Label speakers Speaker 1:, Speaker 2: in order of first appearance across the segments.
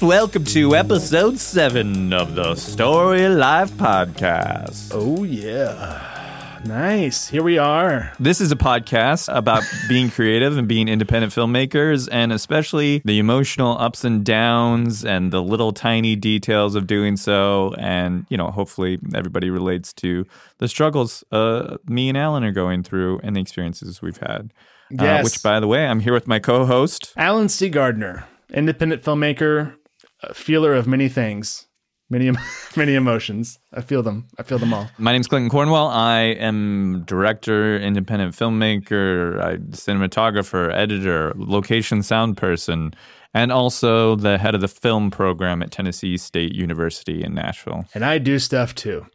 Speaker 1: Welcome to episode seven of the Story Life Podcast.
Speaker 2: Oh, yeah. Nice. Here we are.
Speaker 1: This is a podcast about being creative and being independent filmmakers, and especially the emotional ups and downs and the little tiny details of doing so. And, you know, hopefully everybody relates to the struggles uh, me and Allen are going through and the experiences we've had. Uh,
Speaker 2: Yes.
Speaker 1: which, by the way, I'm here with my co host.
Speaker 2: Allen C. Gardner, independent filmmaker, a feeler of many things, many, many emotions. I feel them. I feel them all.
Speaker 1: My name's Clinton Cornwell. I am director, independent filmmaker, I, cinematographer, editor, location sound person, and also the head of the film program at Tennessee State University in Nashville.
Speaker 2: And I do stuff too.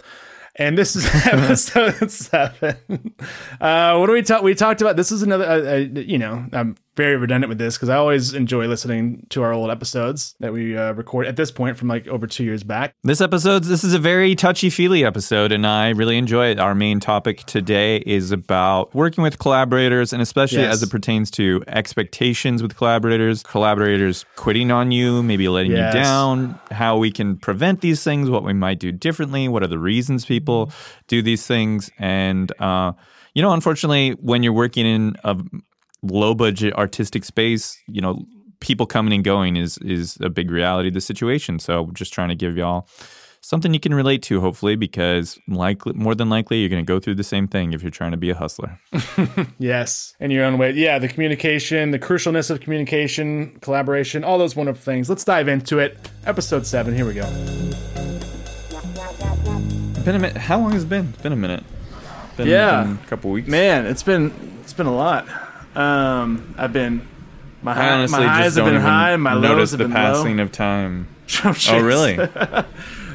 Speaker 2: And this is episode seven. Uh, what do we talk? We talked about this is another. Uh, uh, you know, I'm very redundant with this because I always enjoy listening to our old episodes that we uh, record at this point from like over two years back.
Speaker 1: This episode, this is a very touchy feely episode, and I really enjoy it. Our main topic today is about working with collaborators, and especially
Speaker 2: Yes.
Speaker 1: as it pertains to expectations with collaborators, collaborators quitting on you, maybe letting
Speaker 2: Yes.
Speaker 1: you down, how we can prevent these things, what we might do differently, what are the reasons people do these things. And, uh, you know, unfortunately, when you're working in a low budget artistic space, you know, people coming and going is is a big reality of the situation. So just trying to give y'all something you can relate to, hopefully, because likely more than likely you're going to go through the same thing if you're trying to be a hustler.
Speaker 2: Yes, in your own way. Yeah, the communication, the crucialness of communication, collaboration, all those wonderful things. Let's dive into it. Episode seven. Here we go.
Speaker 1: Been a minute. How long has it been? It's been a minute. Been,
Speaker 2: Yeah.
Speaker 1: been a couple weeks.
Speaker 2: Man, it's been it's been a lot. Um, I've been my, high,
Speaker 1: honestly
Speaker 2: my highs have been high, my
Speaker 1: notice
Speaker 2: lows have
Speaker 1: the
Speaker 2: been
Speaker 1: passing
Speaker 2: low.
Speaker 1: of time.
Speaker 2: Oh,
Speaker 1: Oh, really?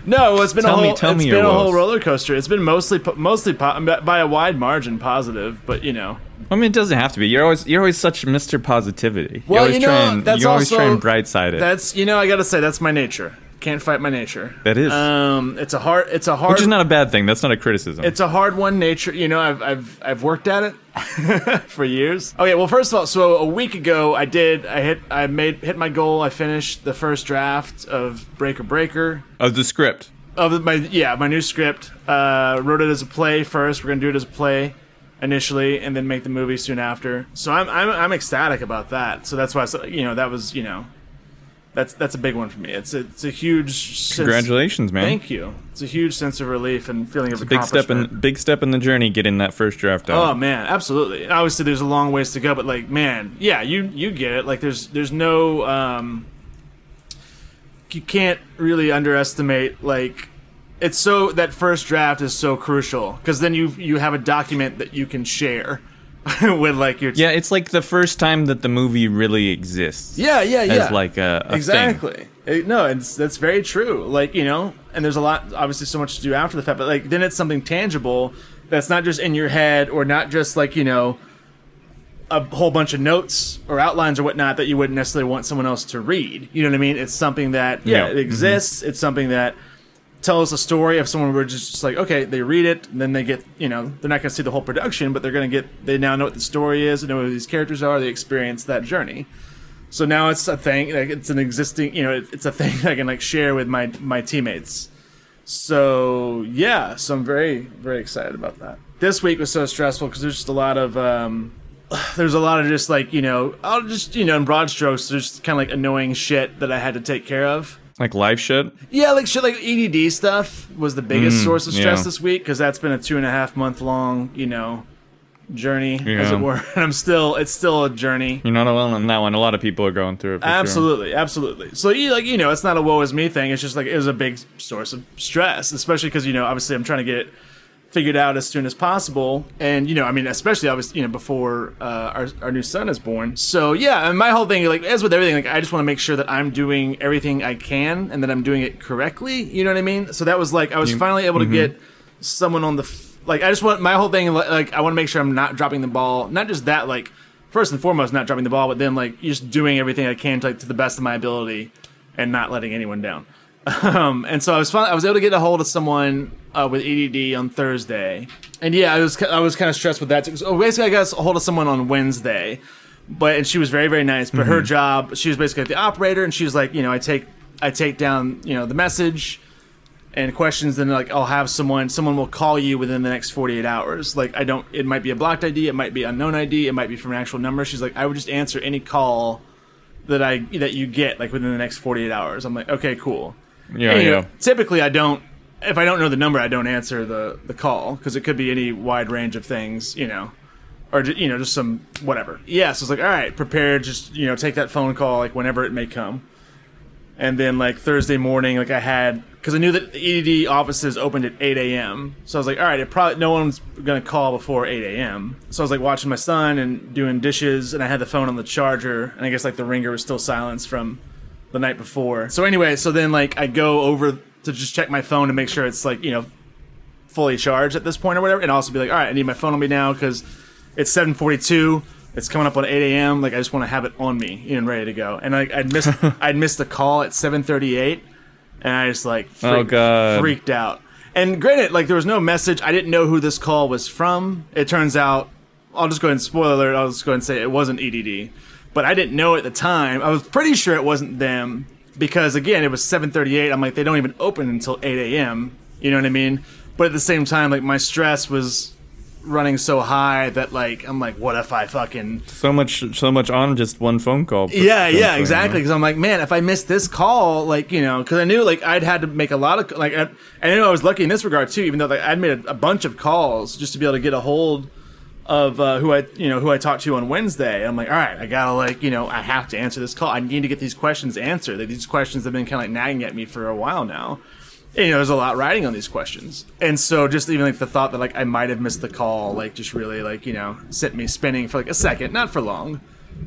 Speaker 2: No, it's been
Speaker 1: Tell
Speaker 2: a
Speaker 1: me-
Speaker 2: whole,
Speaker 1: tell
Speaker 2: it's
Speaker 1: me
Speaker 2: been a whole roller coaster. It's been mostly mostly po- by a wide margin positive, but you know,
Speaker 1: I mean, it doesn't have to be. You're always you're always such Mr. Positivity.
Speaker 2: Well,
Speaker 1: you always
Speaker 2: you know,
Speaker 1: try and,
Speaker 2: that's
Speaker 1: you always try
Speaker 2: also-
Speaker 1: and bright side it.
Speaker 2: that's you know, I got to say that's my nature. Can't fight my nature.
Speaker 1: That is.
Speaker 2: Um, it's a hard. It's a hard.
Speaker 1: Which is not a bad thing. That's not a criticism.
Speaker 2: It's a hard one nature. You know, I've I've I've worked at it for years. Okay, well, first of all, so a week ago, I did. I hit. I made hit my goal. I finished the first draft of Breaker Breaker
Speaker 1: of the script.
Speaker 2: of my yeah my new script. Uh, wrote it as a play first. We're gonna do it as a play initially, and then make the movie soon after. So I'm I'm I'm ecstatic about that. So that's why I you know that was you know. That's that's a big one for me. It's a, it's a huge sense-
Speaker 1: Congratulations, man.
Speaker 2: Thank you. It's a huge sense of relief and feeling of
Speaker 1: big step in big step in the journey getting that first draft out.
Speaker 2: Oh man, absolutely. Obviously, there's a long ways to go, but like, man, yeah, you you get it. Like, there's there's no um, you can't really underestimate like it's so that first draft is so crucial because then you you have a document that you can share with like your
Speaker 1: yeah, it's like the first time that the movie really exists.
Speaker 2: yeah yeah yeah
Speaker 1: As like a, a thing.
Speaker 2: exactly It- no it's that's very true like you know and there's a lot obviously so much to do after the fact but like then it's something tangible that's not just in your head or not just like you know a whole bunch of notes or outlines or whatnot that you wouldn't necessarily want someone else to read you know what i mean it's something that yeah,
Speaker 1: Yeah.
Speaker 2: it mm-hmm. exists it's something that tells a story of someone where just, just like okay they read it and then they get you know they're not going to see the whole production but they're going to get they now know what the story is they know who these characters are they experience that journey so now it's a thing. Like it's an existing, you know, it, it's a thing I can like share with my my teammates. So yeah, so I'm very very excited about that. This week was so stressful because there's just a lot of um, there's a lot of just like you know, I'll just you know in broad strokes, there's kind of like annoying shit that I had to take care of.
Speaker 1: Like life shit.
Speaker 2: Yeah, like shit like EDD stuff was the biggest mm, source of stress
Speaker 1: yeah.
Speaker 2: this week because that's been a two and a half month long you know journey as it were. And I'm still it's still a journey.
Speaker 1: You're not alone on that one. A lot of people are going through it. For sure.
Speaker 2: Absolutely, absolutely. So, you like you know, it's not a woe is me thing. It's just like it was a big source of stress, especially because you know, obviously, I'm trying to get figured out as soon as possible, and you know, I mean, especially obviously, you know, before uh, our our new son is born. So, yeah, and my whole thing, like as with everything, like I just want to make sure that I'm doing everything I can and that I'm doing it correctly. You know what I mean? So that was like I was finally able to get someone on the f- like. I just want my whole thing, like, like I want to make sure I'm not dropping the ball. Not just that, like first and foremost, not dropping the ball, but then like just doing everything I can to, like, to the best of my ability and not letting anyone down. Um, and so I was I was able to get a hold of someone uh, with EDD on Thursday, and yeah, I was I was kind of stressed with that. too. So basically, I got a hold of someone on Wednesday, but and she was very very nice. But her job, she was basically the operator, and she was like, you know, I take I take down you know the message and questions. Then like I'll have someone someone will call you within the next 48 hours. Like I don't. It might be a blocked ID. It might be unknown ID. It might be from an actual number. She's like I would just answer any call that I that you get like within the next 48 hours. I'm like okay cool.
Speaker 1: Yeah,
Speaker 2: know,
Speaker 1: yeah.
Speaker 2: typically, I don't. If I don't know the number, I don't answer the the call because it could be any wide range of things, you know, or you know, just some whatever. Yeah, so it's like, all right, prepare. Just you know, take that phone call like whenever it may come. And then like Thursday morning, like I had because I knew that the EDD offices opened at 8 a.m. So I was like, all right, it probably no one's gonna call before 8 a.m. So I was like watching my son and doing dishes, and I had the phone on the charger, and I guess like the ringer was still silenced from the night before. So anyway, so then like I go over to just check my phone to make sure it's like you know fully charged at this point or whatever, and also be like, all right, I need my phone on me now because it's 7:42. It's coming up on 8 a.m. Like I just want to have it on me and ready to go. And like I'd missed I'd missed a call at 7:38, and I just like oh, freak,
Speaker 1: Oh, God.
Speaker 2: freaked out. And granted, like there was no message. I didn't know who this call was from. It turns out, I'll just go ahead and spoiler alert. I'll just go ahead and say it wasn't EDD, but I didn't know at the time. I was pretty sure it wasn't them because again, it was 7:38. I'm like, they don't even open until 8 a.m. You know what I mean? But at the same time, like my stress was running so high that like I'm like, what if I fucking
Speaker 1: So much, so much on just one phone call.
Speaker 2: yeah, yeah, exactly. Because I'm like, man, if I missed this call, like you know, because I knew like I'd had to make a lot of like, I, I knew I was lucky in this regard too. Even though like I'd made a, a bunch of calls just to be able to get a hold of uh, who I you know who I talked to on Wednesday. I'm like, all right, I gotta like you know I have to answer this call. I need to get these questions answered. Like, these questions have been kind of like nagging at me for a while now. And, you know, there's a lot riding on these questions, and so just even like the thought that like I might have missed the call, like just really like you know sent me spinning for like a second, not for long,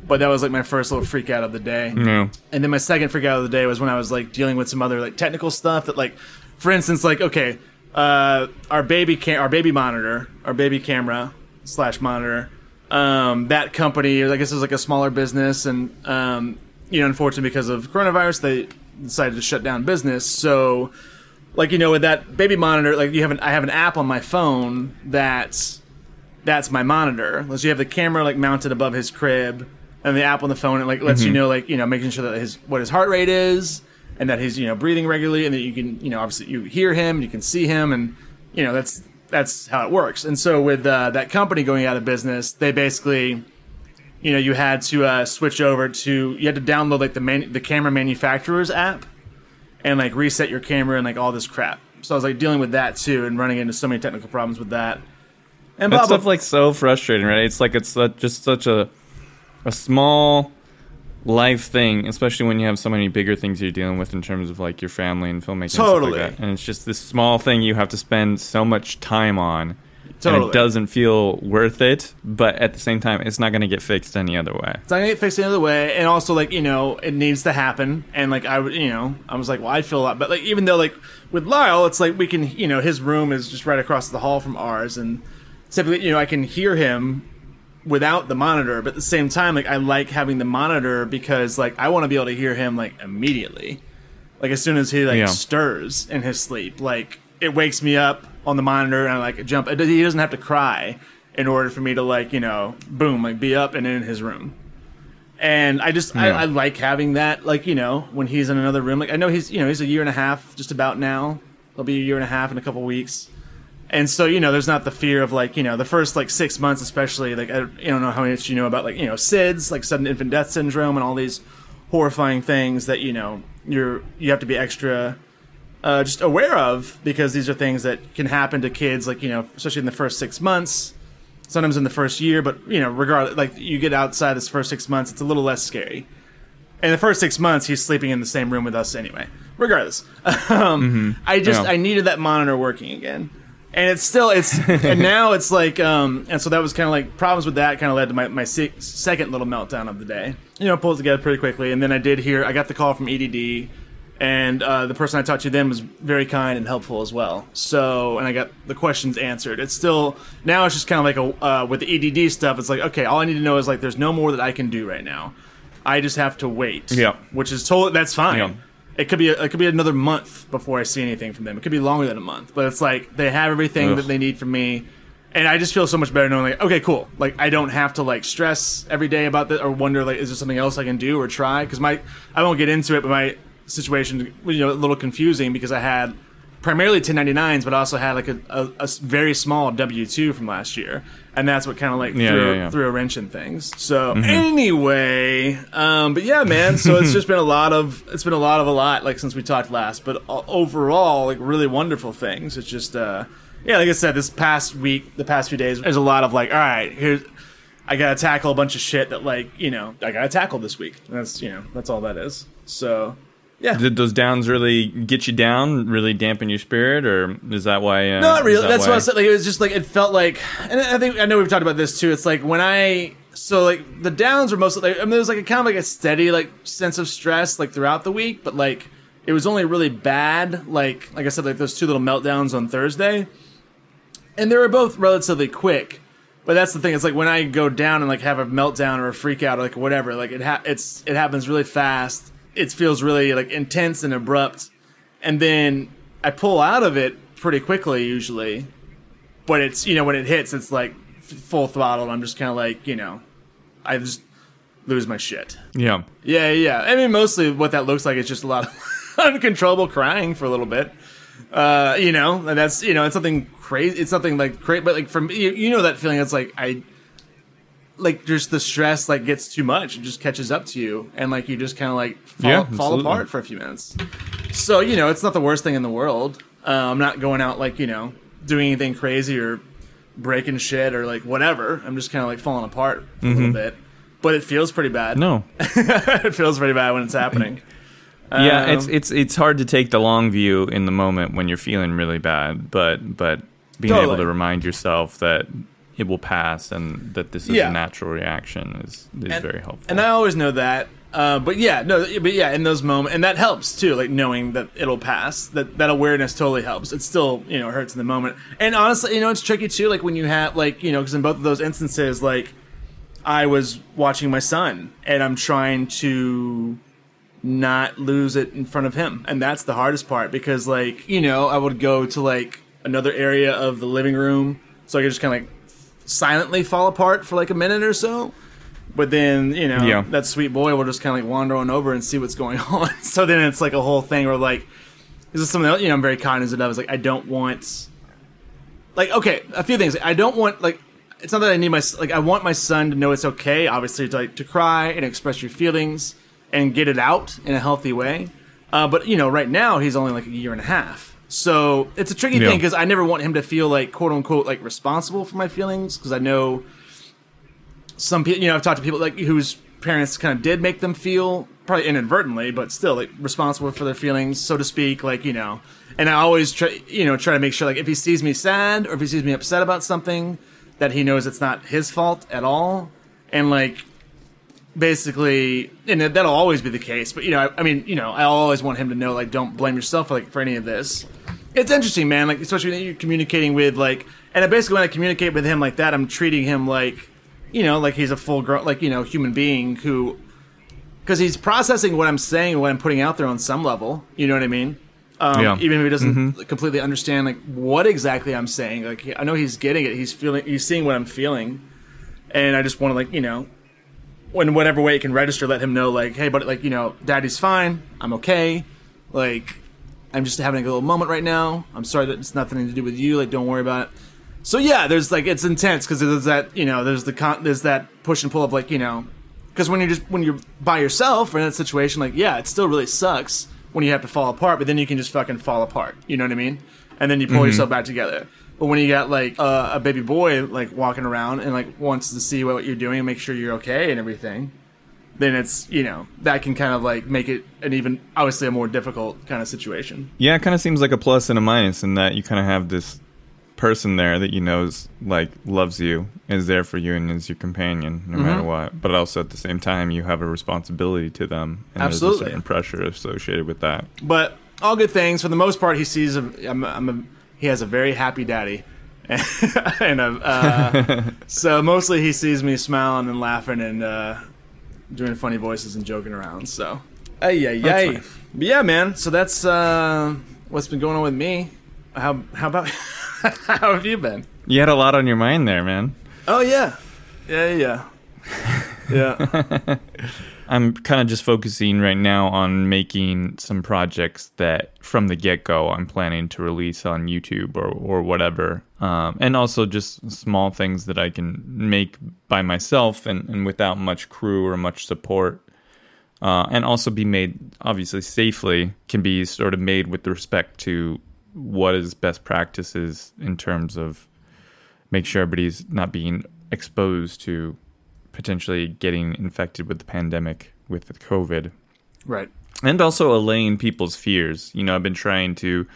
Speaker 2: but that was like my first little freak out of the day.
Speaker 1: No.
Speaker 2: And then my second freak out of the day was when I was like dealing with some other like technical stuff that like, for instance, like okay, uh, our baby cam, our baby monitor, our baby camera slash monitor, um, that company, I guess it was like a smaller business, and um, you know, unfortunately because of coronavirus, they decided to shut down business. So, like you know, with that baby monitor, like you have an, I have an app on my phone that's that's my monitor. Unless you have the camera like mounted above his crib, and the app on the phone it like lets you know like you know making sure that his what his heart rate is, and that he's you know breathing regularly, and that you can you know obviously you hear him, you can see him, and you know that's that's how it works. And so with uh, that company going out of business, they basically you know you had to uh, switch over to you had to download like the man, the camera manufacturer's app and like reset your camera and like all this crap. So I was like dealing with that too and running into so many technical problems with that. And
Speaker 1: That stuff like so frustrating, right? It's like it's such- just such a a small life thing, especially when you have so many bigger things you're dealing with in terms of like your family and filmmaking. and stuff
Speaker 2: Totally.
Speaker 1: like that. And it's just this small thing you have to spend so much time on. And
Speaker 2: Totally.
Speaker 1: it doesn't feel worth it, but at the same time, it's not going to get fixed any other way.
Speaker 2: it's not gonna get fixed any other way. And also like, you know, it needs to happen. And like I would you know, I was like, well I feel a lot but like even though like with Lyle, it's like we can you know, his room is just right across the hall from ours and typically you know, I can hear him without the monitor, but at the same time, like I like having the monitor because like I want to be able to hear him like immediately, like as soon as he like
Speaker 1: Yeah.
Speaker 2: stirs in his sleep, like it wakes me up on the monitor and I like jump. it- He doesn't have to cry in order for me to like you know boom like be up and in his room. And I just I, I like having that like you know when he's in another room like I know he's you know he's a year and a half just about now. He'll be a year and a half in a couple weeks. And so, you know, there's not the fear of like, you know, the first like six months, especially like, I you don't know how much you know about like, you know, SIDS, like sudden infant death syndrome and all these horrifying things that, you know, you're, you have to be extra, uh, just aware of because these are things that can happen to kids, like, you know, especially in the first six months, sometimes in the first year, but, you know, regardless, like you get outside this first six months, it's a little less scary. In the first six months, he's sleeping in the same room with us anyway. Regardless, um, I just
Speaker 1: Yeah.
Speaker 2: I needed that monitor working again, and it's still it's and now it's like um and so that was kind of like problems with that kind of led to my my se- second little meltdown of the day. You know, pulled together pretty quickly, and then I did hear I got the call from EDD, and uh, the person I talked to then was very kind and helpful as well. So and I got the questions answered. It's still now it's just kind of like a uh, with the EDD stuff. It's like okay, all I need to know is like there's no more that I can do right now. I just have to wait.
Speaker 1: Yeah.
Speaker 2: which is totally that's fine.
Speaker 1: Yeah.
Speaker 2: It could be it could be another month before I see anything from them. It could be longer than a month, but it's like they have everything
Speaker 1: Ugh.
Speaker 2: that they need from me, and I just feel so much better knowing like okay, cool. Like I don't have to like stress every day about that or wonder like is there something else I can do or try because my I won't get into it, but my situation, you know, a little confusing because I had primarily 1099s, but also had like a a very small W two from last year, and that's what kind of like
Speaker 1: Yeah,
Speaker 2: threw,
Speaker 1: yeah, yeah.
Speaker 2: threw a wrench in things. So anyway, um, but yeah, man. So it's just been a lot of it's been a lot of a lot like since we talked last, but o- overall like really wonderful things. It's just uh, yeah, like I said, this past week, the past few days, there's a lot of like, all right, here's. I gotta tackle a bunch of shit that, like, you know, I gotta tackle this week. And that's, you know, that's all that is. So, yeah.
Speaker 1: Did those downs really get you down? Really dampen your spirit, or is that why? Uh,
Speaker 2: Not really.
Speaker 1: that
Speaker 2: That's
Speaker 1: why-
Speaker 2: what I said. Like, it was just like it felt like, and I think I know we've talked about this too. It's like when I so like the downs were mostly. Like, I mean, there was like a kind of like a steady like sense of stress like throughout the week, but like it was only really bad. Like like I said, like those two little meltdowns on Thursday, and they were both relatively quick. But that's the thing. It's like when I go down and like have a meltdown or a freak out or like whatever. Like it ha- it's it happens really fast. It feels really like intense and abrupt, and then I pull out of it pretty quickly usually. But it's you know when it hits, it's like f- full throttle. And I'm just kind of like you know, I just lose my shit.
Speaker 1: Yeah.
Speaker 2: Yeah, yeah. I mean, mostly what that looks like is just a lot of uncontrollable crying for a little bit. Uh, you know, and that's you know, it's something crazy. It's something like crazy, but like from you, you know that feeling. It's like I, like just the stress like gets too much. It just catches up to you, and like you just kind of like fall,
Speaker 1: Yeah,
Speaker 2: fall apart for a few minutes. So you know, it's not the worst thing in the world. Uh, I'm not going out like you know doing anything crazy or breaking shit or like whatever. I'm just kind of like falling apart for a little bit. But it feels pretty bad
Speaker 1: Mm-hmm. No.
Speaker 2: it feels pretty bad when it's happening.
Speaker 1: Yeah,
Speaker 2: Um,
Speaker 1: it's it's it's hard to take the long view in the moment when you're feeling really bad, but but being able to remind yourself that it will pass and that this is
Speaker 2: Yeah.
Speaker 1: a natural reaction is is
Speaker 2: and,
Speaker 1: very helpful.
Speaker 2: And I always know that. Uh, but yeah, no, but yeah, in those moments, and that helps too. Like knowing that it'll pass, that that awareness totally helps. It still, you know, hurts in the moment. And honestly, you know, it's tricky too. Like when you have, like, you know, because in both of those instances, like, I was watching my son, and I'm trying to not lose it in front of him, and that's the hardest part because, like, you know, I would go to like another area of the living room, so I could just kind of like silently fall apart for like a minute or so. But then, you know,
Speaker 1: Yeah.
Speaker 2: that sweet boy will just kind of like wander on over and see what's going on. so then it's like a whole thing where like, this is something else, you know, I'm very cognizant of. Is like, I don't want, like, okay, a few things. I don't want, like, it's not that I need my, like, I want my son to know it's okay, obviously, to, like, to cry and express your feelings and get it out in a healthy way. Uh, but, you know, right now, he's only like a year and a half. So it's a tricky
Speaker 1: Yeah.
Speaker 2: thing because I never want him to feel like, quote unquote, like responsible for my feelings because I know some people, you know, I've talked to people like whose parents kind of did make them feel probably inadvertently, but still like responsible for their feelings, so to speak. Like you know, and I always try, you know, try to make sure like if he sees me sad or if he sees me upset about something, that he knows it's not his fault at all, and like basically, and that'll always be the case. But you know, I, I mean, you know, I always want him to know like don't blame yourself for like for any of this. It's interesting, man. Like especially when you're communicating with like, and I basically when I communicate with him like that, I'm treating him like, you know, like he's a full grown, like you know, human being who, because he's processing what I'm saying and what I'm putting out there on some level. You know what I mean? Um,
Speaker 1: Yeah.
Speaker 2: Even if he doesn't completely understand like what exactly I'm saying, like I know he's getting it. He's feeling, he's seeing what I'm feeling, and I just want to like you know, in whatever way it can register, let him know like, hey, but like you know, daddy's fine. I'm okay. Like, I'm just having a little moment right now. I'm sorry that it's nothing to do with you. Like, don't worry about it. So yeah, there's like it's intense because there's that you know there's the con- there's that push and pull of like you know because when you're just when you're by yourself or in that situation like yeah it still really sucks when you have to fall apart but then you can just fucking fall apart you know what I mean and then you pull mm-hmm. yourself back together but when you got like uh, a baby boy like walking around and like wants to see what you're doing and make sure you're okay and everything then it's you know that can kind of like make it an even obviously a more difficult kind of situation
Speaker 1: Yeah, it kind of seems like a plus and a minus in that you kind of have this person there that you knows like loves you, is there for you, and is your companion no matter what. But also at the same time, you have a responsibility to them, and
Speaker 2: Absolutely.
Speaker 1: there's a certain pressure associated with that.
Speaker 2: But all good things. For the most part, he sees. A, I'm, I'm a, he has a very happy daddy, and uh, uh, so mostly he sees me smiling and laughing and uh, doing funny voices and joking around. So, ay yeah, yeah. But yeah, man. So that's uh, what's been going on with me. How how about how have you been?
Speaker 1: You had a lot on your mind there, man.
Speaker 2: Oh yeah, yeah, yeah, yeah.
Speaker 1: I'm kind of just focusing right now on making some projects that from the get go I'm planning to release on YouTube or, or whatever. Um, and also just small things that I can make by myself and, and without much crew or much support. Uh, and also be made obviously safely, can be sort of made with respect to what is best practices in terms of make sure everybody's not being exposed to potentially getting infected with the pandemic with the COVID.
Speaker 2: Right.
Speaker 1: And also allaying people's fears. You know, I've been trying to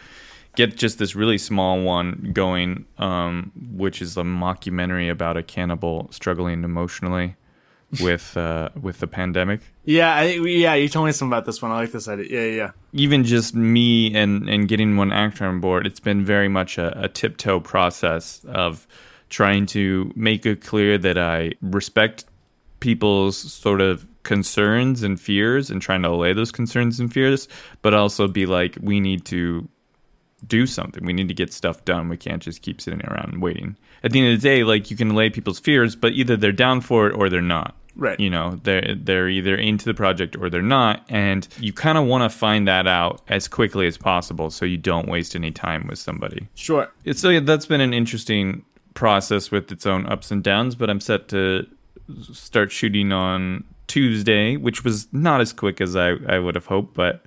Speaker 1: get just this really small one going, um, which is a mockumentary about a cannibal struggling emotionally with uh, with the pandemic.
Speaker 2: Yeah, I, yeah. You told me something about this one. I like this idea. Yeah, yeah.
Speaker 1: Even just me and and getting one actor on board, it's been very much a, a tiptoe process of trying to make it clear that I respect people's sort of concerns and fears and trying to allay those concerns and fears, but also be like, we need to do something. We need to get stuff done. We can't just keep sitting around and waiting. At the end of the day, like you can allay people's fears, but either they're down for it or they're not.
Speaker 2: Right.
Speaker 1: You know, they're they're either into the project or they're not, and you kind of want to find that out as quickly as possible so you don't waste any time with somebody.
Speaker 2: Sure.
Speaker 1: It's so yeah, that's been an interesting process with its own ups and downs, but I'm set to start shooting on Tuesday, which was not as quick as I, I would have hoped, but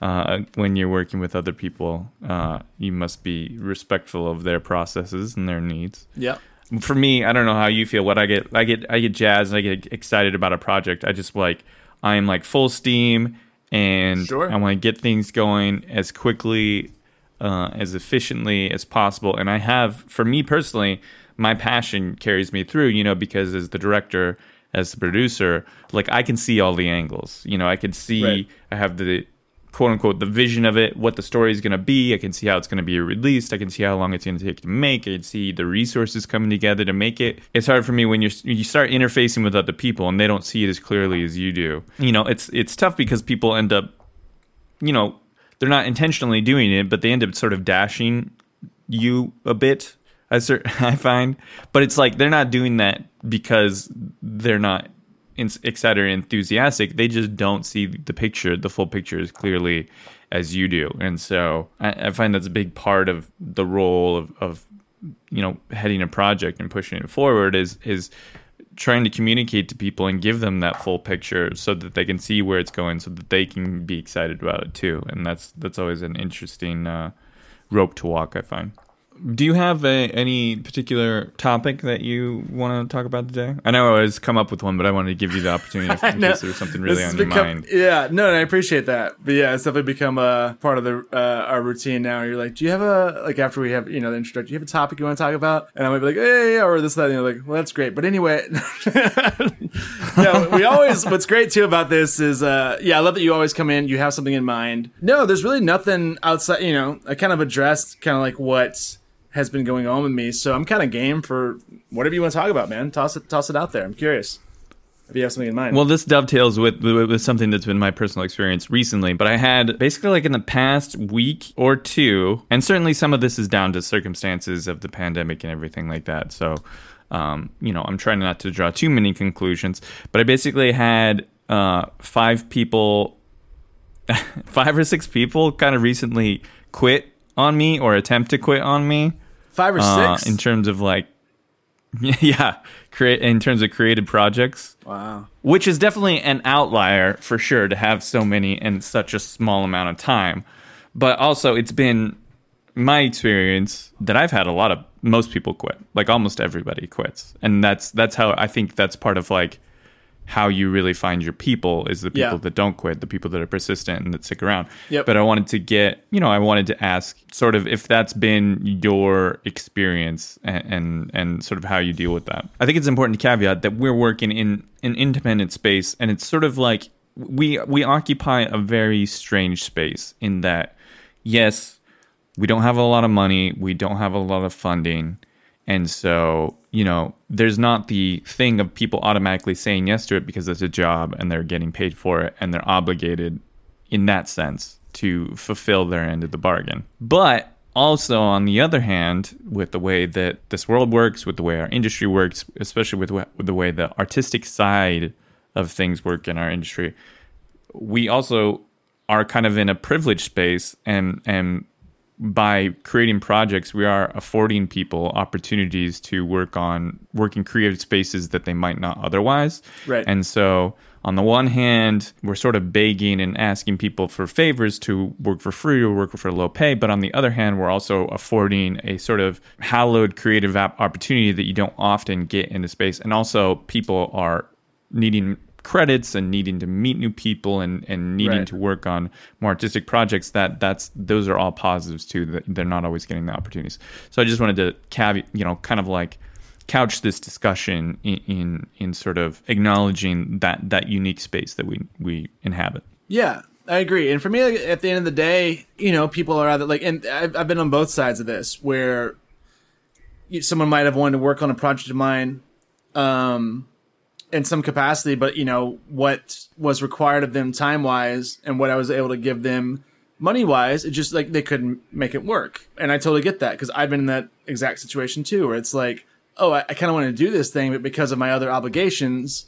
Speaker 1: uh, when you're working with other people, uh, you must be respectful of their processes and their needs.
Speaker 2: Yeah.
Speaker 1: For me, I don't know how you feel. What I get, I get, I get jazzed and I get excited about a project. I just like, I am like full steam, and
Speaker 2: Sure.
Speaker 1: I want to get things going as quickly, uh, as efficiently as possible. And I have, for me personally, my passion carries me through. You know, because as the director, as the producer, like I can see all the angles. You know, I can see.
Speaker 2: Right.
Speaker 1: I have the quote unquote the vision of it, what the story is going to be. I can see how it's going to be released. I can see how long it's going to take to make. I can see the resources coming together to make it. It's hard for me when you you start interfacing with other people and they don't see it as clearly as you do. You know, it's it's tough because people end up, you know, they're not intentionally doing it, but they end up sort of dashing you a bit. I I find, but it's like they're not doing that because they're not excited or enthusiastic. They just don't see the picture, the full picture, as clearly as you do. And so I, I find that's a big part of the role of, of you know heading a project and pushing it forward is is trying to communicate to people and give them that full picture so that they can see where it's going so that they can be excited about it too. And that's that's always an interesting uh, rope to walk i find do you have a, any particular topic that you want to talk about today? I know I always come up with one, but I wanted to give you the opportunity if, in case there was something really on
Speaker 2: has
Speaker 1: your mind.
Speaker 2: Yeah, no, and I appreciate that. But yeah, it's definitely become a part of the uh, our routine now. You're like, do you have a like after we have you know the introduction, do you have a topic you want to talk about? And I might be like, yeah, yeah, yeah, or this that. And you're like, well, that's great. But anyway, no, we always. What's great too about this is, uh, yeah, I love that you always come in. You have something in mind. No, there's really nothing outside. You know, I kind of addressed kind of like what has been going on with me. So I'm kind of game for whatever you want to talk about, man. Toss it, toss it out there. I'm curious if you have something in mind.
Speaker 1: Well, this dovetails with, with something that's been my personal experience recently. But I had basically like in the past week or two, and certainly some of this is down to circumstances of the pandemic and everything like that. So, um, you know, I'm trying not to draw too many conclusions. But I basically had uh, five people, five or six people, kind of recently quit on me or attempt to quit on me
Speaker 2: Five or
Speaker 1: uh,
Speaker 2: six.
Speaker 1: in terms of like, yeah, create in terms of created projects
Speaker 2: wow.
Speaker 1: which is definitely an outlier for sure to have so many in such a small amount of time. But also, it's been my experience that I've had a lot of most people quit, like almost everybody quits, and that's that's how I think that's part of like how you really find your people is the people
Speaker 2: Yeah.
Speaker 1: that don't quit, the people that are persistent and that stick around.
Speaker 2: Yep.
Speaker 1: But I wanted to get, you know, I wanted to ask sort of if that's been your experience and, and and sort of how you deal with that. I think it's important to caveat that we're working in an independent space and it's sort of like we we occupy a very strange space in that yes, we don't have a lot of money, we don't have a lot of funding. And so, you know, there's not the thing of people automatically saying yes to it because it's a job and they're getting paid for it and they're obligated in that sense to fulfill their end of the bargain. But also, on the other hand, with the way that this world works, with the way our industry works, especially with, with the way the artistic side of things work in our industry. We also are kind of in a privileged space and and by creating projects we are affording people opportunities to work on work in creative spaces that they might not otherwise
Speaker 2: Right.
Speaker 1: and so on the one hand we're sort of begging and asking people for favors to work for free or work for low pay but on the other hand we're also affording a sort of hallowed creative app opportunity that you don't often get in the space and also people are needing credits and needing to meet new people and, and needing
Speaker 2: Right.
Speaker 1: to work on more artistic projects that that's those are all positives too that they're not always getting the opportunities so i just wanted to caveat you know kind of like couch this discussion in in, in sort of acknowledging that that unique space that we we inhabit
Speaker 2: Yeah, I agree. And for me, like, at the end of the day, you know, people are either like, and I've, I've been on both sides of this where someone might have wanted to work on a project of mine, um, in some capacity, but you know what was required of them time wise and what I was able to give them money wise, it just like they couldn't make it work. And I totally get that because I've been in that exact situation too, where it's like, oh, I, I kind of want to do this thing, but because of my other obligations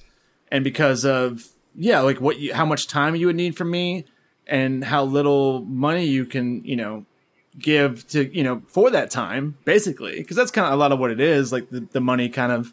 Speaker 2: and because of yeah, like what you, how much time you would need from me and how little money you can, you know, give to, you know, for that time, basically, because that's kind of a lot of what it is. Like the, the money kind of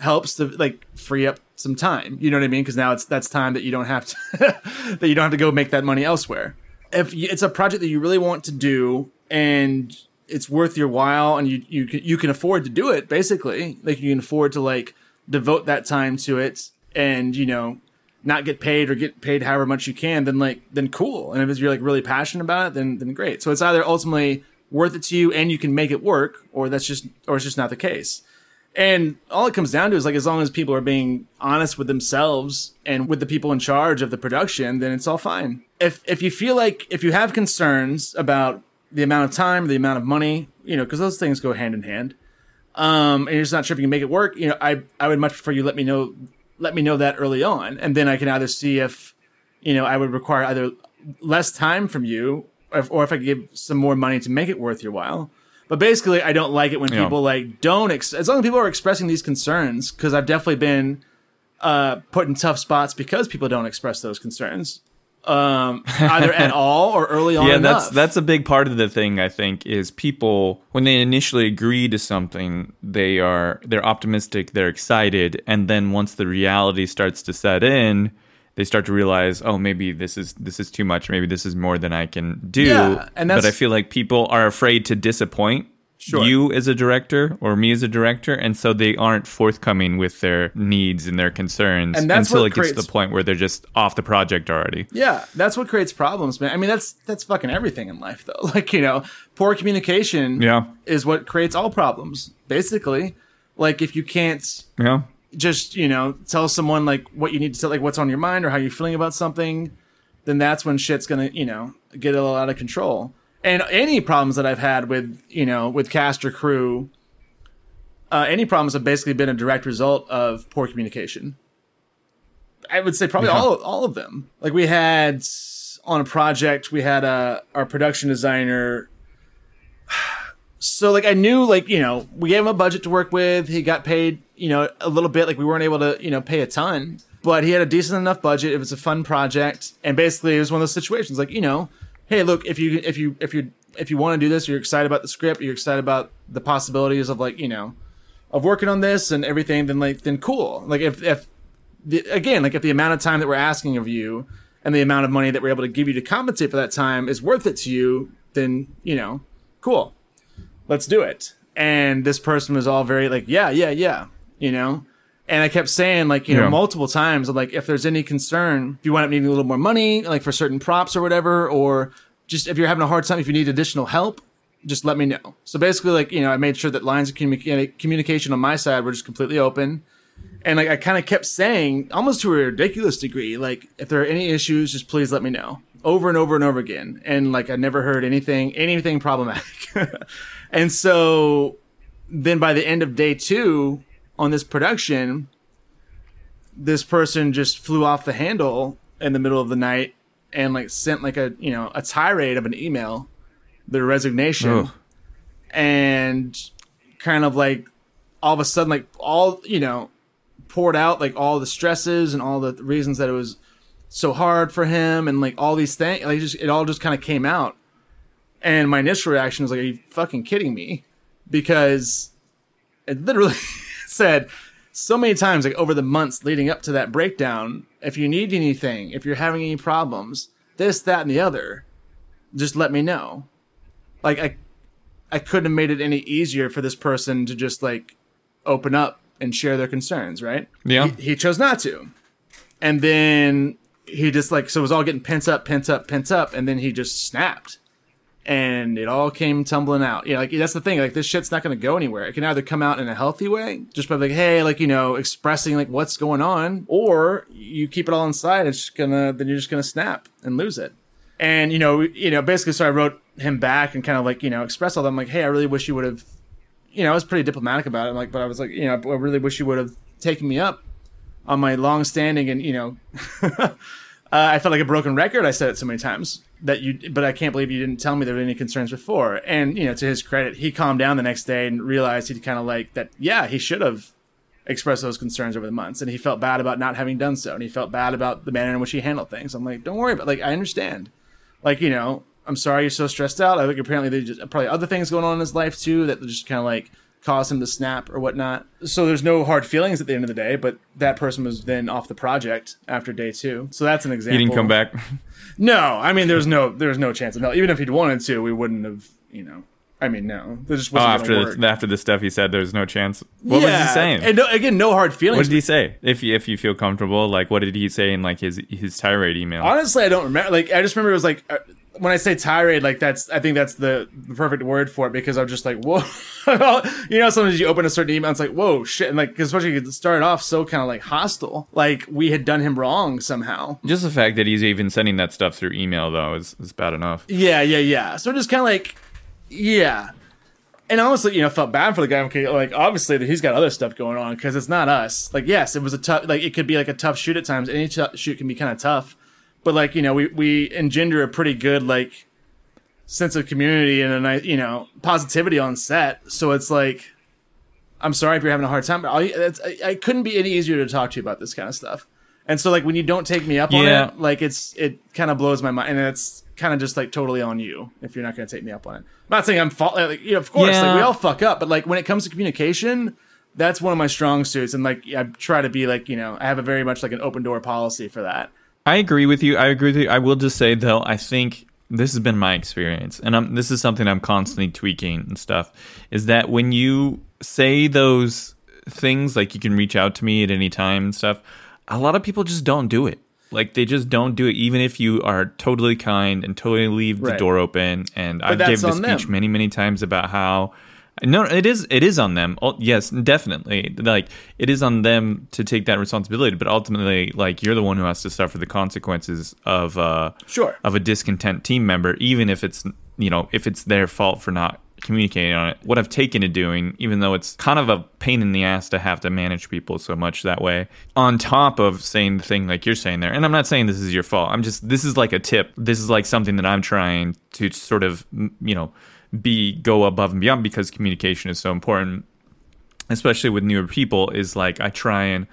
Speaker 2: helps to like free up some time. You know what I mean? Because now it's that's time that you don't have to that you don't have to go make that money elsewhere. If you, it's a project that you really want to do and it's worth your while and you you can, you can afford to do it basically like you can afford to like devote that time to it and you know not get paid or get paid however much you can then like then cool and if you're like really passionate about it then then great so it's either ultimately worth it to you and you can make it work or that's just or it's just not the case and all it comes down to is like as long as people are being honest with themselves and with the people in charge of the production, then it's all fine. If if you feel like if you have concerns about the amount of time, the amount of money, you know, because those things go hand in hand, um, and you're just not sure if you can make it work, you know, I I would much prefer you let me know let me know that early on, and then I can either see if you know I would require either less time from you, or if, or if I could give some more money to make it worth your while. But basically, I don't like it when
Speaker 1: Yeah.
Speaker 2: people like don't. Ex- as long as people are expressing these concerns, because I've definitely been uh, put in tough spots because people don't express those concerns, um, either at all or early on.
Speaker 1: yeah
Speaker 2: enough.
Speaker 1: that's that's a big part of the thing i think is people when they initially agree to something they are they're optimistic they're excited and then once the reality starts to set in they start to realize oh maybe this is this is too much maybe this is more than i can do
Speaker 2: Yeah, and
Speaker 1: but i feel like people are afraid to disappoint
Speaker 2: Sure.
Speaker 1: you as a director or me as a director and so they aren't forthcoming with their needs and their concerns
Speaker 2: And that's
Speaker 1: until
Speaker 2: what
Speaker 1: it gets to
Speaker 2: creates-
Speaker 1: the point where they're just off the project already
Speaker 2: Yeah, that's what creates problems, man. I mean, that's that's fucking everything in life, though. Like you know, poor communication
Speaker 1: Yeah.
Speaker 2: is what creates all problems, basically. Like if you can't
Speaker 1: yeah
Speaker 2: just you know tell someone like what you need to tell, like what's on your mind or how you're feeling about something, then that's when shit's gonna you know get a little out of control. And any problems that I've had with you know with cast or crew, uh, any problems have basically been a direct result of poor communication. I would say probably
Speaker 1: Yeah.
Speaker 2: all all of them. Like we had on a project, we had uh, our production designer. So like I knew like you know we gave him a budget to work with. He got paid you know a little bit. Like we weren't able to you know pay a ton, but he had a decent enough budget. It was a fun project, and basically it was one of those situations like you know, hey look if you if you if you if you want to do this, you're excited about the script, you're excited about the possibilities of like you know of working on this and everything, then like then cool. Like if if the, again like if the amount of time that we're asking of you and the amount of money that we're able to give you to compensate for that time is worth it to you, then you know, cool, let's do it. And this person was all very like, yeah, yeah, yeah, you know. And I kept saying like you know multiple times I'm like if there's any concern, if you wind up needing a little more money like for certain props or whatever, or just if you're having a hard time, if you need additional help, just let me know. So basically, like you know, I made sure that lines of communica- communication on my side were just completely open, and like I kind of kept saying, almost to a ridiculous degree, like if there are any issues, just please let me know, over and over and over again. And like I never heard anything, anything problematic. and so then by the end of day two on this production, this person just flew off the handle in the middle of the night and like sent like a you know a tirade of an email, their resignation and kind of like all of a sudden like all you know poured out like all the stresses and all the reasons that it was so hard for him and like all these things. Like just it all just kind of came out. And my initial reaction was like, "Are you fucking kidding me?" Because it literally said so many times, like over the months leading up to that breakdown, if you need anything, if you're having any problems, this, that, and the other, just let me know. Like I, I couldn't have made it any easier for this person to just like open up and share their concerns, right?
Speaker 1: Yeah.
Speaker 2: He, he chose not to, and then he just like so it was all getting pent up, pent up, pent up, and then he just snapped and it all came tumbling out. You know, like that's the thing. Like this shit's not going to go anywhere. It can either come out in a healthy way, just by like, hey, like you know, expressing like what's going on, or you keep it all inside. It's gonna then you're just gonna snap and lose it. And you know, you know, basically, so I wrote him back and kind of like you know express all that. I'm like, hey, I really wish you would have. You know, I was pretty diplomatic about it. I'm like, but I was like, you know, I really wish you would have taken me up on my long standing and you know. uh, I felt like a broken record. I said it so many times that you but I can't believe you didn't tell me there were any concerns before. And you know, to his credit, he calmed down the next day and realized he'd kind of like that. Yeah, he should have expressed those concerns over the months, and he felt bad about not having done so, and he felt bad about the manner in which he handled things. I'm like, don't worry about like I understand. Like you know, I'm sorry you're so stressed out. I think apparently there's just probably other things going on in his life too that just kind of like cause him to snap or whatnot. So there's no hard feelings at the end of the day, but that person was then off the project after day two. So that's an example.
Speaker 1: He didn't come back.
Speaker 2: No, I mean, there's no, there's no chance of no. Even if he'd wanted to, we wouldn't have, you know. I mean, no, there just
Speaker 1: Oh,
Speaker 2: wasn't
Speaker 1: after the, after the stuff he said, there's no chance. What was he saying?
Speaker 2: And no, again, no hard feelings.
Speaker 1: what did he say? If you, if you feel comfortable, like what did he say in like his his tirade email?
Speaker 2: Honestly, I don't remember. Like, I just remember it was like uh, when I say tirade, like that's I think that's the, the perfect word for it because I'm just like, whoa, you know, sometimes you open a certain email, it's like, whoa, shit, and like especially it started off so kind of like hostile, like we had done him wrong somehow.
Speaker 1: Just the fact that he's even sending that stuff through email though is, is bad enough.
Speaker 2: Yeah, yeah, yeah. So just kind of like, yeah. And honestly, you know, felt bad for the guy. Okay, like obviously that he's got other stuff going on because it's not us. Like, yes, it was a tough. Like, it could be like a tough shoot at times. Any t- shoot can be kind of tough, but like you know, we we engender a pretty good like sense of community and a nice, you know, positivity on set. So it's like, I'm sorry if you're having a hard time, but I'll, it's, I, I couldn't be any easier to talk to you about this kind of stuff. And so like when you don't take me up on
Speaker 1: Yeah.
Speaker 2: it, like it's it kind of blows my mind, and it's kind of just like totally on you if you're not going to take me up on it. I'm not saying I'm fault. Like, you know, of course, like we all fuck up, but like when it comes to communication, that's one of my strong suits, and like I try to be like you know I have a very much like an open door policy for that.
Speaker 1: I agree with you. I agree with you. I will just say though, I think this has been my experience, and I'm, this is something I'm constantly tweaking and stuff. Is that when you say those things, like you can reach out to me at any time and stuff, a lot of people just don't do it. Like they just don't do it, even if you are totally kind and totally leave the
Speaker 2: Right.
Speaker 1: door open. And I've given this speech
Speaker 2: them.
Speaker 1: many, many times about how no, it is it is on them. Oh, yes, definitely. Like it is on them to take that responsibility, but ultimately, like you're the one who has to suffer the consequences of uh
Speaker 2: Sure.
Speaker 1: of a discontent team member, even if it's you know if it's their fault for not communicating on it. What I've taken to doing, even though it's kind of a pain in the ass to have to manage people so much that way, on top of saying the thing like you're saying there, and I'm not saying this is your fault. I'm just this is like a tip. This is like something that I'm trying to sort of you know be go above and beyond because communication is so important especially with newer people is like I try and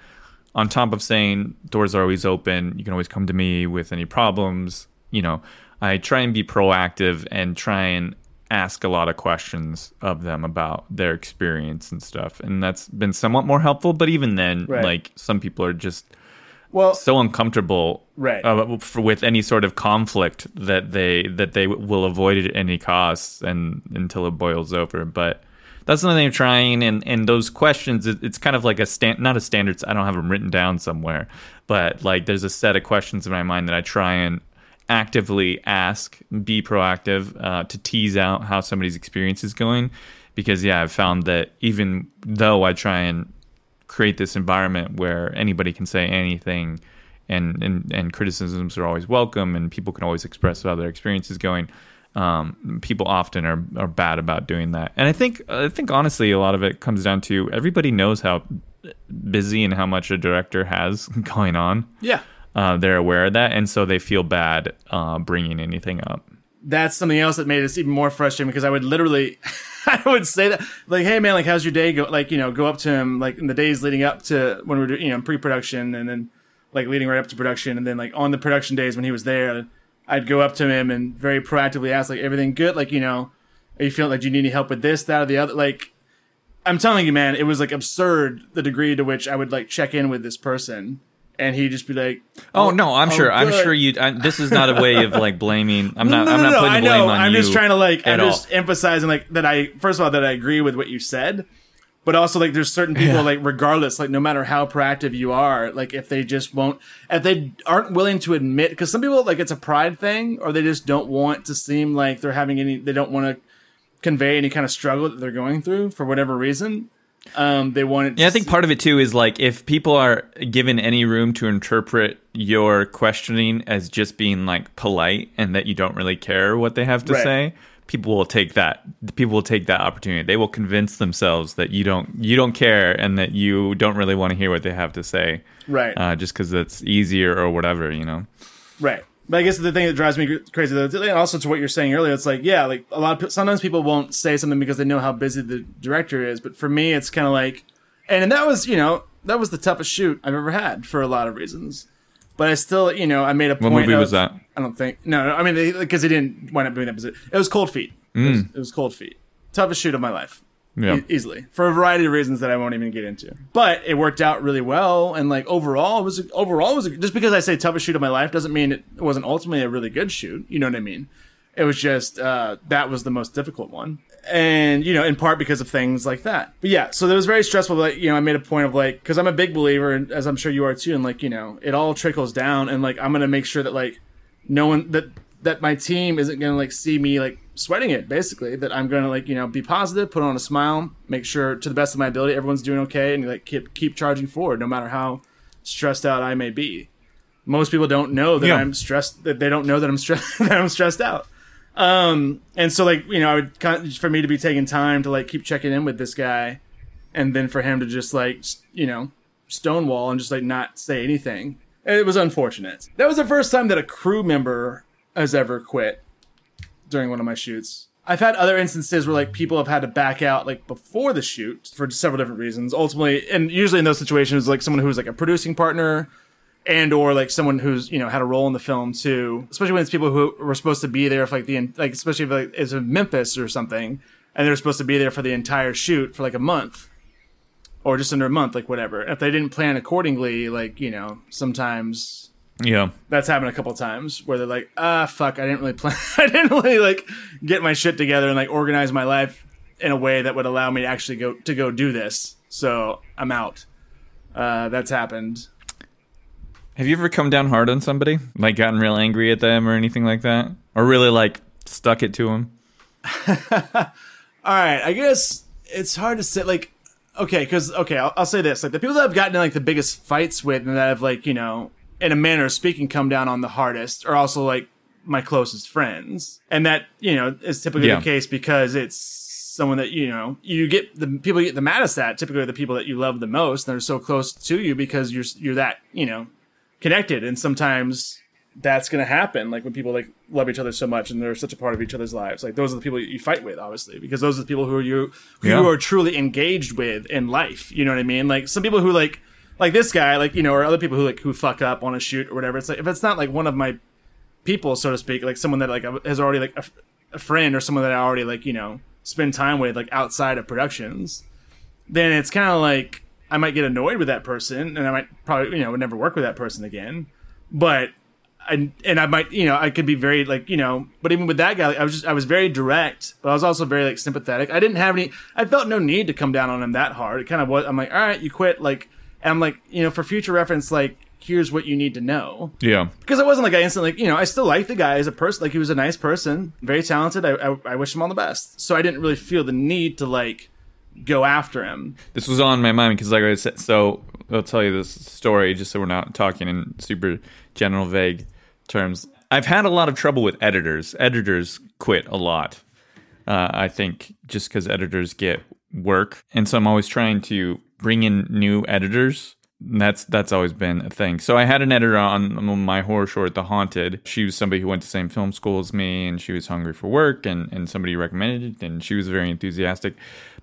Speaker 1: on top of saying doors are always open, you can always come to me with any problems, you know, I try and be proactive and try and ask a lot of questions of them about their experience and stuff. And that's been somewhat more helpful, but even then
Speaker 2: Right.
Speaker 1: like some people are just
Speaker 2: Well,
Speaker 1: so uncomfortable
Speaker 2: Right.
Speaker 1: uh, for, with any sort of conflict that they that they will avoid it at any cost and until it boils over but that's something I'm trying and and those questions it, it's kind of like a stand not a standards I don't have them written down somewhere but like there's a set of questions in my mind that I try and actively ask be proactive uh, to tease out how somebody's experience is going because yeah I've found that even though I try and create this environment where anybody can say anything and, and, and criticisms are always welcome and people can always express how their experience is going. Um, people often are, are bad about doing that. And I think, I think honestly, a lot of it comes down to everybody knows how busy and how much a director has going on.
Speaker 2: yeah.
Speaker 1: Uh, they're aware of that. And so they feel bad uh, bringing anything up.
Speaker 2: That's something else that made us even more frustrating because I would literally, I would say that like, hey man, like how's your day go? Like you know, go up to him like in the days leading up to when we are doing, you know pre-production and then like leading right up to production and then like on the production days when he was there, I'd go up to him and very proactively ask like everything good? Like you know, are you feeling like you need any help with this, that, or the other? Like I'm telling you, man, it was like absurd the degree to which I would like check in with this person and he'd just be like,
Speaker 1: "Oh, oh no, I'm oh, sure, good. I'm sure you." I, this is not a way of like blaming. I'm not.
Speaker 2: No,
Speaker 1: no, I'm not
Speaker 2: no,
Speaker 1: putting
Speaker 2: I
Speaker 1: blame
Speaker 2: know.
Speaker 1: on
Speaker 2: I'm
Speaker 1: you.
Speaker 2: just trying to like. I'm
Speaker 1: all.
Speaker 2: just emphasizing like that. I first of all that I agree with what you said, but also like there's certain people yeah. like regardless, like no matter how proactive you are, like if they just won't, if they aren't willing to admit, because some people like it's a pride thing, or they just don't want to seem like they're having any. They don't want to convey any kind of struggle that they're going through for whatever reason um, they wanted.
Speaker 1: Yeah, I think part of it too is like if people are given any room to interpret your questioning as just being like polite and that you don't really care what they have to right. say, people will take that. People will take that opportunity. They will convince themselves that you don't you don't care and that you don't really want to hear what they have to say.
Speaker 2: Right.
Speaker 1: Uh, just because it's easier or whatever, you know.
Speaker 2: Right. But I guess the thing that drives me crazy, though, also to what you're saying earlier, it's like, yeah, like a lot of sometimes people won't say something because they know how busy the director is. But for me, it's kind of like, and, and that was, you know, that was the toughest shoot I've ever had for a lot of reasons. But I still, you know, I made a point.
Speaker 1: What movie
Speaker 2: of,
Speaker 1: was that?
Speaker 2: I don't think. No, no I mean, because he didn't wind up doing that. It was Cold Feet. Mm. It, was, it was Cold Feet. Toughest shoot of my life yeah. E- easily for a variety of reasons that I won't even get into. But it worked out really well, and like overall, it was overall it was just because I say toughest shoot of my life doesn't mean it wasn't ultimately a really good shoot. You know what I mean? It was just uh, that was the most difficult one, and you know, in part because of things like that. But yeah, so it was very stressful. Like you know, I made a point of like because I'm a big believer, and as I'm sure you are too, and like you know, it all trickles down, and like I'm gonna make sure that like no one that that my team isn't gonna like see me like sweating it basically that i'm gonna like you know be positive put on a smile make sure to the best of my ability everyone's doing okay and like keep keep charging forward no matter how stressed out i may be. Most people don't know that yeah. i'm stressed that they don't know that i'm stressed that i'm stressed out. Um and so like you know i would kind of, for me to be taking time to like keep checking in with this guy and then for him to just like you know stonewall and just like not say anything it was unfortunate. That was the first time that a crew member has ever quit during one of my shoots. I've had other instances where like people have had to back out like before the shoot for several different reasons. Ultimately, and usually in those situations, like someone who's like a producing partner and or like someone who's you know had a role in the film too. Especially when it's people who were supposed to be there for like the like especially if like it's in Memphis or something, and they're supposed to be there for the entire shoot for like a month or just under a month, like whatever. If they didn't plan accordingly, like you know sometimes
Speaker 1: yeah,
Speaker 2: that's happened a couple times where they're like, ah, fuck, I didn't really plan, I didn't really like get my shit together and like organize my life in a way that would allow me to actually go to go do this. So I'm out. Uh, that's happened.
Speaker 1: Have you ever come down hard on somebody, like gotten real angry at them or anything like that, or really like stuck it to them?
Speaker 2: All right, I guess it's hard to say. Like, okay, because okay, I'll, I'll say this: like the people that I've gotten in like the biggest fights with, and that have like you know in a manner of speaking, come down on the hardest are also like my closest friends. And that, you know, is typically yeah. the case because it's someone that, you know, you get the people you get the maddest at, typically the people that you love the most. And they're so close to you because you're, you're that, you know, connected. And sometimes that's going to happen. Like when people like love each other so much and they're such a part of each other's lives. Like those are the people you fight with, obviously, because those are the people who are you, who yeah. you are truly engaged with in life. You know what I mean? Like some people who like, like this guy, like you know, or other people who like who fuck up on a shoot or whatever. It's like if it's not like one of my people, so to speak, like someone that like has already like a, a friend or someone that I already like you know spend time with like outside of productions, then it's kind of like I might get annoyed with that person, and I might probably you know would never work with that person again. But I, and I might, you know, I could be very like, you know, but even with that guy, like, I was just, I was very direct, but I was also very like sympathetic. I didn't have any, I felt no need to come down on him that hard. It kind of was, I'm like, all right, you quit. Like, and I'm like, you know, for future reference, like, here's what you need to know.
Speaker 1: Yeah.
Speaker 2: Because it wasn't like I instantly, like, you know, I still like the guy as a person. Like, he was a nice person, very talented. I, I, I wish him all the best. So I didn't really feel the need to, like, go after him.
Speaker 1: This was on my mind because, like I said, so I'll tell you this story just so we're not talking in super general, vague terms. I've had a lot of trouble with editors. Editors quit a lot. Uh, I think just because editors get work. And so I'm always trying to bring in new editors that's that's always been a thing. So I had an editor on my horror short, The Haunted. She was somebody who went to the same film school as me, and she was hungry for work, and and somebody recommended it, and she was very enthusiastic.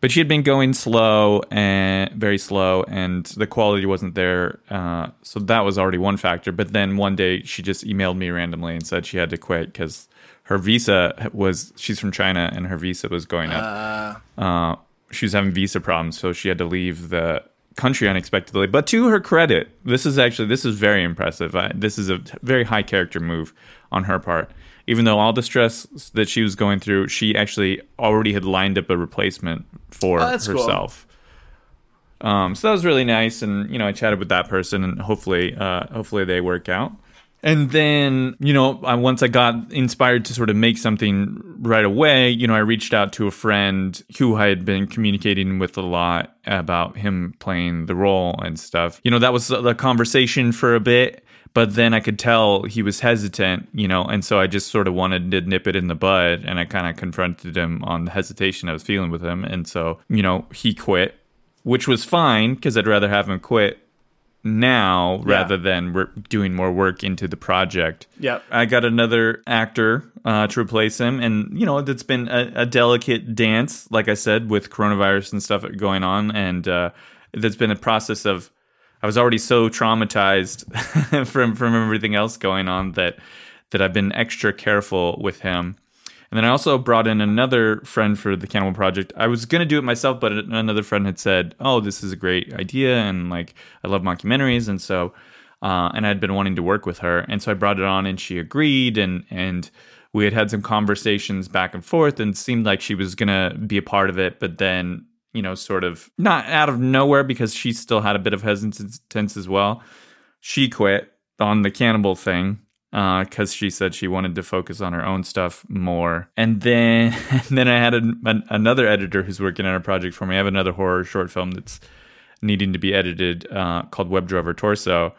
Speaker 1: But she had been going slow and very slow, and the quality wasn't there. Uh, so that was already one factor. But then one day she just emailed me randomly and said she had to quit because her visa was she's from China and her visa was going up. Uh. Uh, she was having visa problems, so she had to leave the country unexpectedly. But to her credit, this is actually this is very impressive. I, this is a very high character move on her part. Even though all the stress that she was going through, she actually already had lined up a replacement for oh, herself. Cool. Um, so that was really nice, and you know I chatted with that person, and hopefully, uh, hopefully they work out. And then, you know, once I got inspired to sort of make something right away, you know, I reached out to a friend who I had been communicating with a lot about him playing the role and stuff. You know, that was the conversation for a bit, but then I could tell he was hesitant, you know, and so I just sort of wanted to nip it in the bud and I kind of confronted him on the hesitation I was feeling with him. And so, you know, he quit, which was fine because I'd rather have him quit now yeah. rather than we're doing more work into the project.
Speaker 2: Yeah.
Speaker 1: I got another actor uh, to replace him. And, you know, it's been a, a, delicate dance, like I said, with coronavirus and stuff going on. And uh, there's been a process of, I was already so traumatized from, from everything else going on that, that I've been extra careful with him. And then I also brought in another friend for the Cannibal Project. I was going to do it myself, but another friend had said, "Oh, this is a great idea, and like I love mockumentaries, and so." Uh, and I'd been wanting to work with her, and so I brought it on, and she agreed, and and we had had some conversations back and forth, and seemed like she was gonna be a part of it, but then you know, sort of not out of nowhere because she still had a bit of hesitance as well. She quit on the cannibal thing, because uh, she said she wanted to focus on her own stuff more. And then, and then I had an, an, another editor who's working on a project for me. I have another horror short film that's needing to be edited uh, called Web Driver Torso.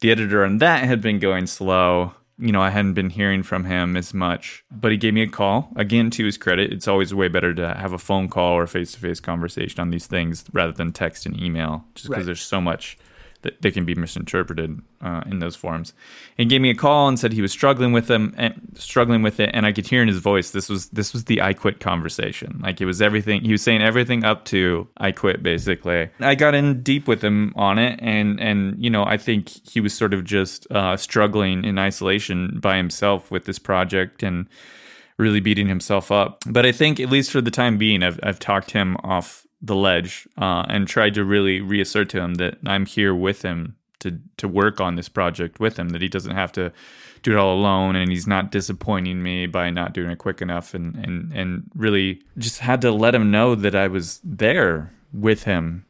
Speaker 1: The editor on that had been going slow. You know, I hadn't been hearing from him as much, but he gave me a call. Again, to his credit, it's always way better to have a phone call or face to face conversation on these things rather than text and email, just because right. there's so much they can be misinterpreted uh, in those forms. And gave me a call and said he was struggling with them and struggling with it, and I could hear in his voice this was this was the I quit conversation. Like it was everything he was saying everything up to I quit basically. I got in deep with him on it, and and you know I think he was sort of just uh, struggling in isolation by himself with this project and really beating himself up. But I think at least for the time being, I've I've talked him off the ledge uh, and tried to really reassert to him that I'm here with him to to work on this project with him. That he doesn't have to do it all alone, and he's not disappointing me by not doing it quick enough. And and and really just had to let him know that I was there with him.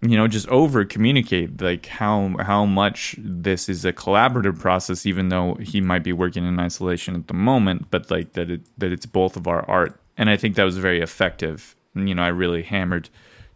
Speaker 1: You know, just over communicate like how how much this is a collaborative process, even though he might be working in isolation at the moment, but like that it that it's both of our art. And I think that was very effective you know, I really hammered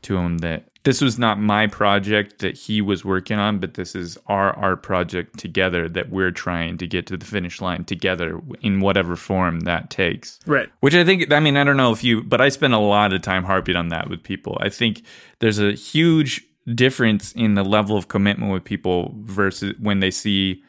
Speaker 1: to him that this was not my project that he was working on, but this is our art project together that we're trying to get to the finish line together in whatever form that takes.
Speaker 2: Right.
Speaker 1: Which I think, I mean, I don't know if you, but I spend a lot of time harping on that with people. I think there's a huge difference in the level of commitment with people versus when they see,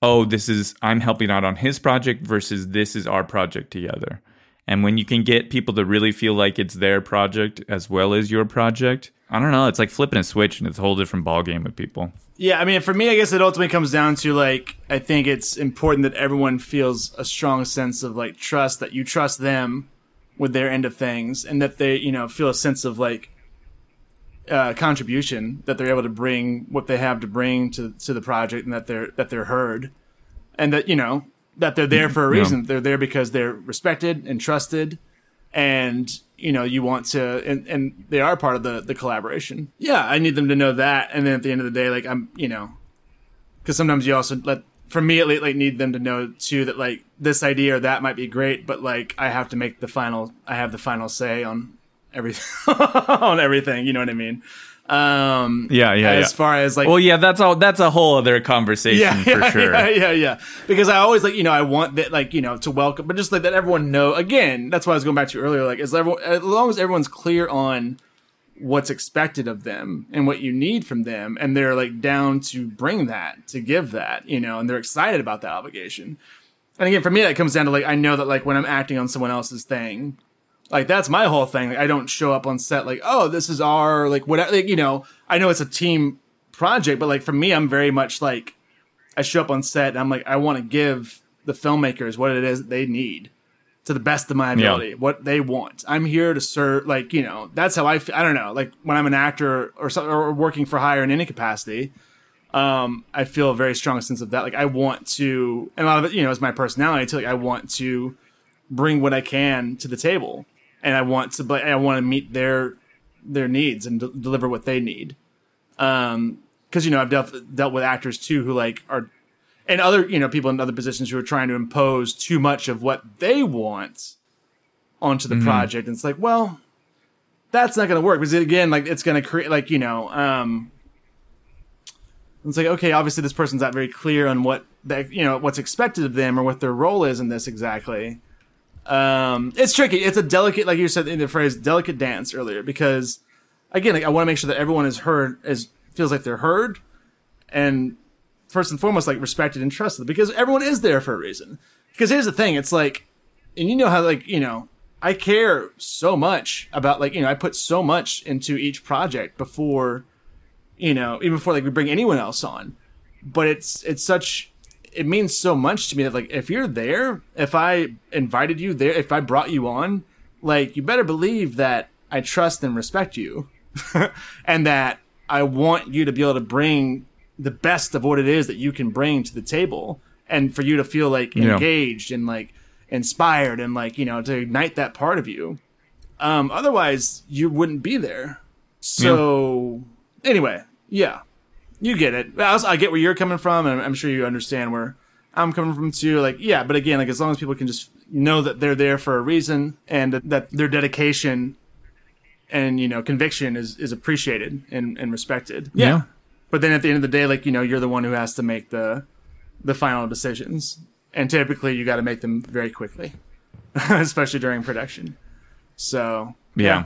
Speaker 1: oh, this is, I'm helping out on his project versus this is our project together. And when you can get people to really feel like it's their project as well as your project, I don't know. It's like flipping a switch, and it's a whole different ballgame with people.
Speaker 2: Yeah, I mean, for me, I guess it ultimately comes down to like I think it's important that everyone feels a strong sense of like trust that you trust them with their end of things, and that they you know feel a sense of like uh, contribution that they're able to bring what they have to bring to to the project, and that they're that they're heard, and that you know that they're there for a reason. Yeah. They're there because they're respected and trusted, and you know you want to, and, and they are part of the the collaboration. Yeah, I need them to know that, and then at the end of the day, like I'm, you know, because sometimes you also let. For me, at least, like need them to know too that like this idea or that might be great, but like I have to make the final. I have the final say on everything on everything. You know what I mean? Um,
Speaker 1: yeah, yeah.
Speaker 2: As
Speaker 1: yeah.
Speaker 2: far as like,
Speaker 1: well, yeah, that's all. That's a whole other conversation
Speaker 2: yeah,
Speaker 1: for
Speaker 2: yeah,
Speaker 1: sure.
Speaker 2: Yeah, yeah, yeah. Because I always like, you know, I want that, like, you know, to welcome, but just like that everyone know. Again, that's why I was going back to earlier. Like, as everyone, as long as everyone's clear on what's expected of them and what you need from them and they're like down to bring that to give that you know and they're excited about that obligation and again for me that comes down to like i know that like when i'm acting on someone else's thing like that's my whole thing like, i don't show up on set like oh this is our like whatever like, you know i know it's a team project but like for me i'm very much like i show up on set and i'm like i want to give the filmmakers what it is they need to the best of my ability, yeah. what they want. I'm here to serve, like, you know, that's how I, f- I don't know, like when I'm an actor or, so, or working for hire in any capacity, um, I feel a very strong sense of that. Like I want to, and a lot of it, you know, is my personality too. Like I want to bring what I can to the table and I want to, but I want to meet their, their needs and de- deliver what they need. Um, cause you know, I've dealt, dealt with actors too who like are and other you know people in other positions who are trying to impose too much of what they want onto the mm-hmm. project and it's like well that's not going to work because again like it's going to create like you know um it's like okay obviously this person's not very clear on what that you know what's expected of them or what their role is in this exactly um it's tricky it's a delicate like you said in the phrase delicate dance earlier because again like i want to make sure that everyone is heard is feels like they're heard and first and foremost like respected and trusted because everyone is there for a reason. Because here's the thing, it's like, and you know how like you know I care so much about like you know I put so much into each project before, you know even before like we bring anyone else on, but it's it's such it means so much to me that like if you're there, if I invited you there, if I brought you on, like you better believe that I trust and respect you, and that I want you to be able to bring the best of what it is that you can bring to the table and for you to feel like engaged yeah. and like inspired and like you know to ignite that part of you um otherwise you wouldn't be there so yeah. anyway yeah you get it I, I get where you're coming from and i'm sure you understand where i'm coming from too like yeah but again like as long as people can just know that they're there for a reason and that their dedication and you know conviction is is appreciated and, and respected
Speaker 1: yeah. yeah
Speaker 2: but then at the end of the day, like you know, you're the one who has to make the the final decisions, and typically you got to make them very quickly, especially during production. So
Speaker 1: yeah,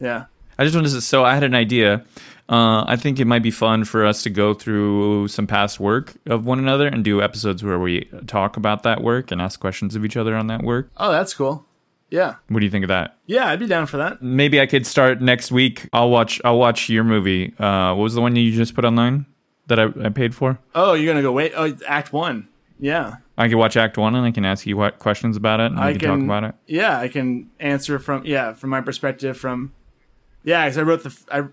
Speaker 2: yeah.
Speaker 1: I just wanted to. So I had an idea. Uh, I think it might be fun for us to go through some past work of one another and do episodes where we talk about that work and ask questions of each other on that work.
Speaker 2: Oh, that's cool. Yeah.
Speaker 1: What do you think of that?
Speaker 2: Yeah, I'd be down for that.
Speaker 1: Maybe I could start next week. I'll watch. I'll watch your movie. Uh, what was the one you just put online that I, I paid for?
Speaker 2: Oh, you're gonna go wait. Oh, Act One. Yeah.
Speaker 1: I can watch Act One and I can ask you what questions about it and I we can, can, talk about it.
Speaker 2: Yeah, I can answer from yeah from my perspective from yeah because I wrote the I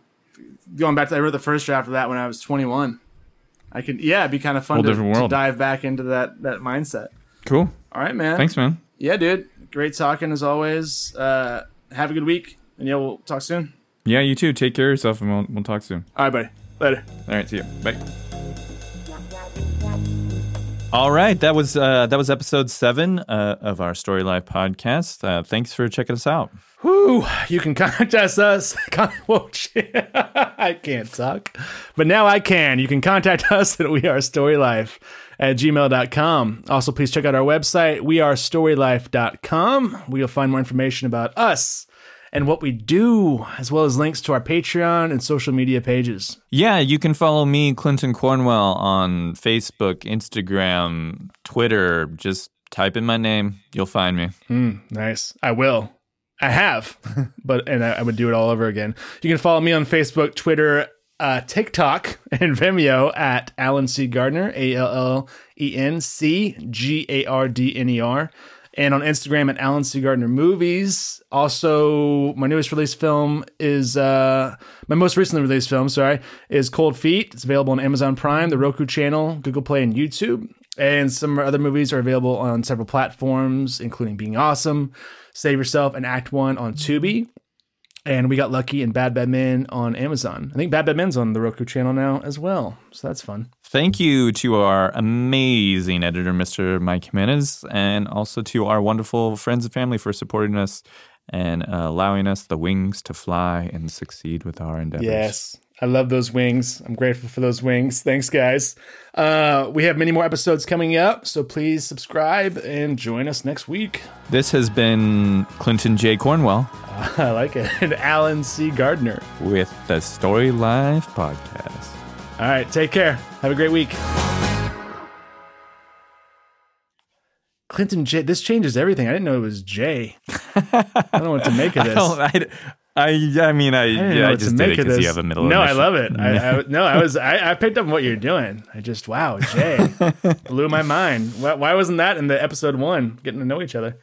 Speaker 2: going back to I wrote the first draft of that when I was 21. I can yeah it'd be kind of fun to, to dive back into that that mindset.
Speaker 1: Cool.
Speaker 2: All right, man.
Speaker 1: Thanks, man.
Speaker 2: Yeah, dude great talking as always. Uh, have a good week, and yeah, we'll talk soon.
Speaker 1: Yeah, you too. Take care of yourself, and we'll, we'll talk soon.
Speaker 2: All right, buddy. Later.
Speaker 1: All right, see you. Bye. All right, that was uh, that was episode seven uh, of our Story Life podcast. Uh, thanks for checking us out.
Speaker 2: Whoo! You can contact us. I can't talk, but now I can. You can contact us at We Are Story Life at gmail.com. Also, please check out our website, we are wearestorylife.com, where you'll find more information about us and what we do, as well as links to our Patreon and social media pages.
Speaker 1: Yeah, you can follow me, Clinton Cornwell, on Facebook, Instagram, Twitter. Just type in my name, you'll find me.
Speaker 2: Mm, nice. I will. I have, but and I, I, would do it all over again. You can follow me on Facebook, Twitter, uh, TikTok and Vimeo at Allen C. Gardner, A L L E N C G A R D N E R. And on Instagram at Allen C. Gardner Movies. Also, my newest release film is uh, my most recently released film, sorry, is Cold Feet. It's available on Amazon Prime, the Roku channel, Google Play, and YouTube. And some other movies are available on several platforms, including Being Awesome, Save Yourself, and Act One on Tubi and we got lucky and Bad Bad Men on Amazon. I think Bad Bad Men's on the Roku channel now as well, so that's fun.
Speaker 1: Thank you to our amazing editor, Mr. Mike Jimenez, and also to our wonderful friends and family for supporting us and uh, allowing us the wings to fly and succeed with our endeavors.
Speaker 2: Yes. I love those wings. I'm grateful for those wings. Thanks, guys. Uh, we have many more episodes coming up, so please subscribe and join us next week.
Speaker 1: This has been Clinton J. Cornwell
Speaker 2: I like it. And Allen C. Gardner.
Speaker 1: with the Story Life Podcast.
Speaker 2: All right, take care. Have a great week. Clinton J. This changes everything. I didn't know it was J. I don't know what to make of this.
Speaker 1: I, I, I mean, I,
Speaker 2: I
Speaker 1: yeah, I just did it because you have a middle.
Speaker 2: No, I love it. I, I no, I was I, I picked up what you're doing. I just wow, Jay blew my mind. Why, why wasn't that in the episode one? Getting to know each other.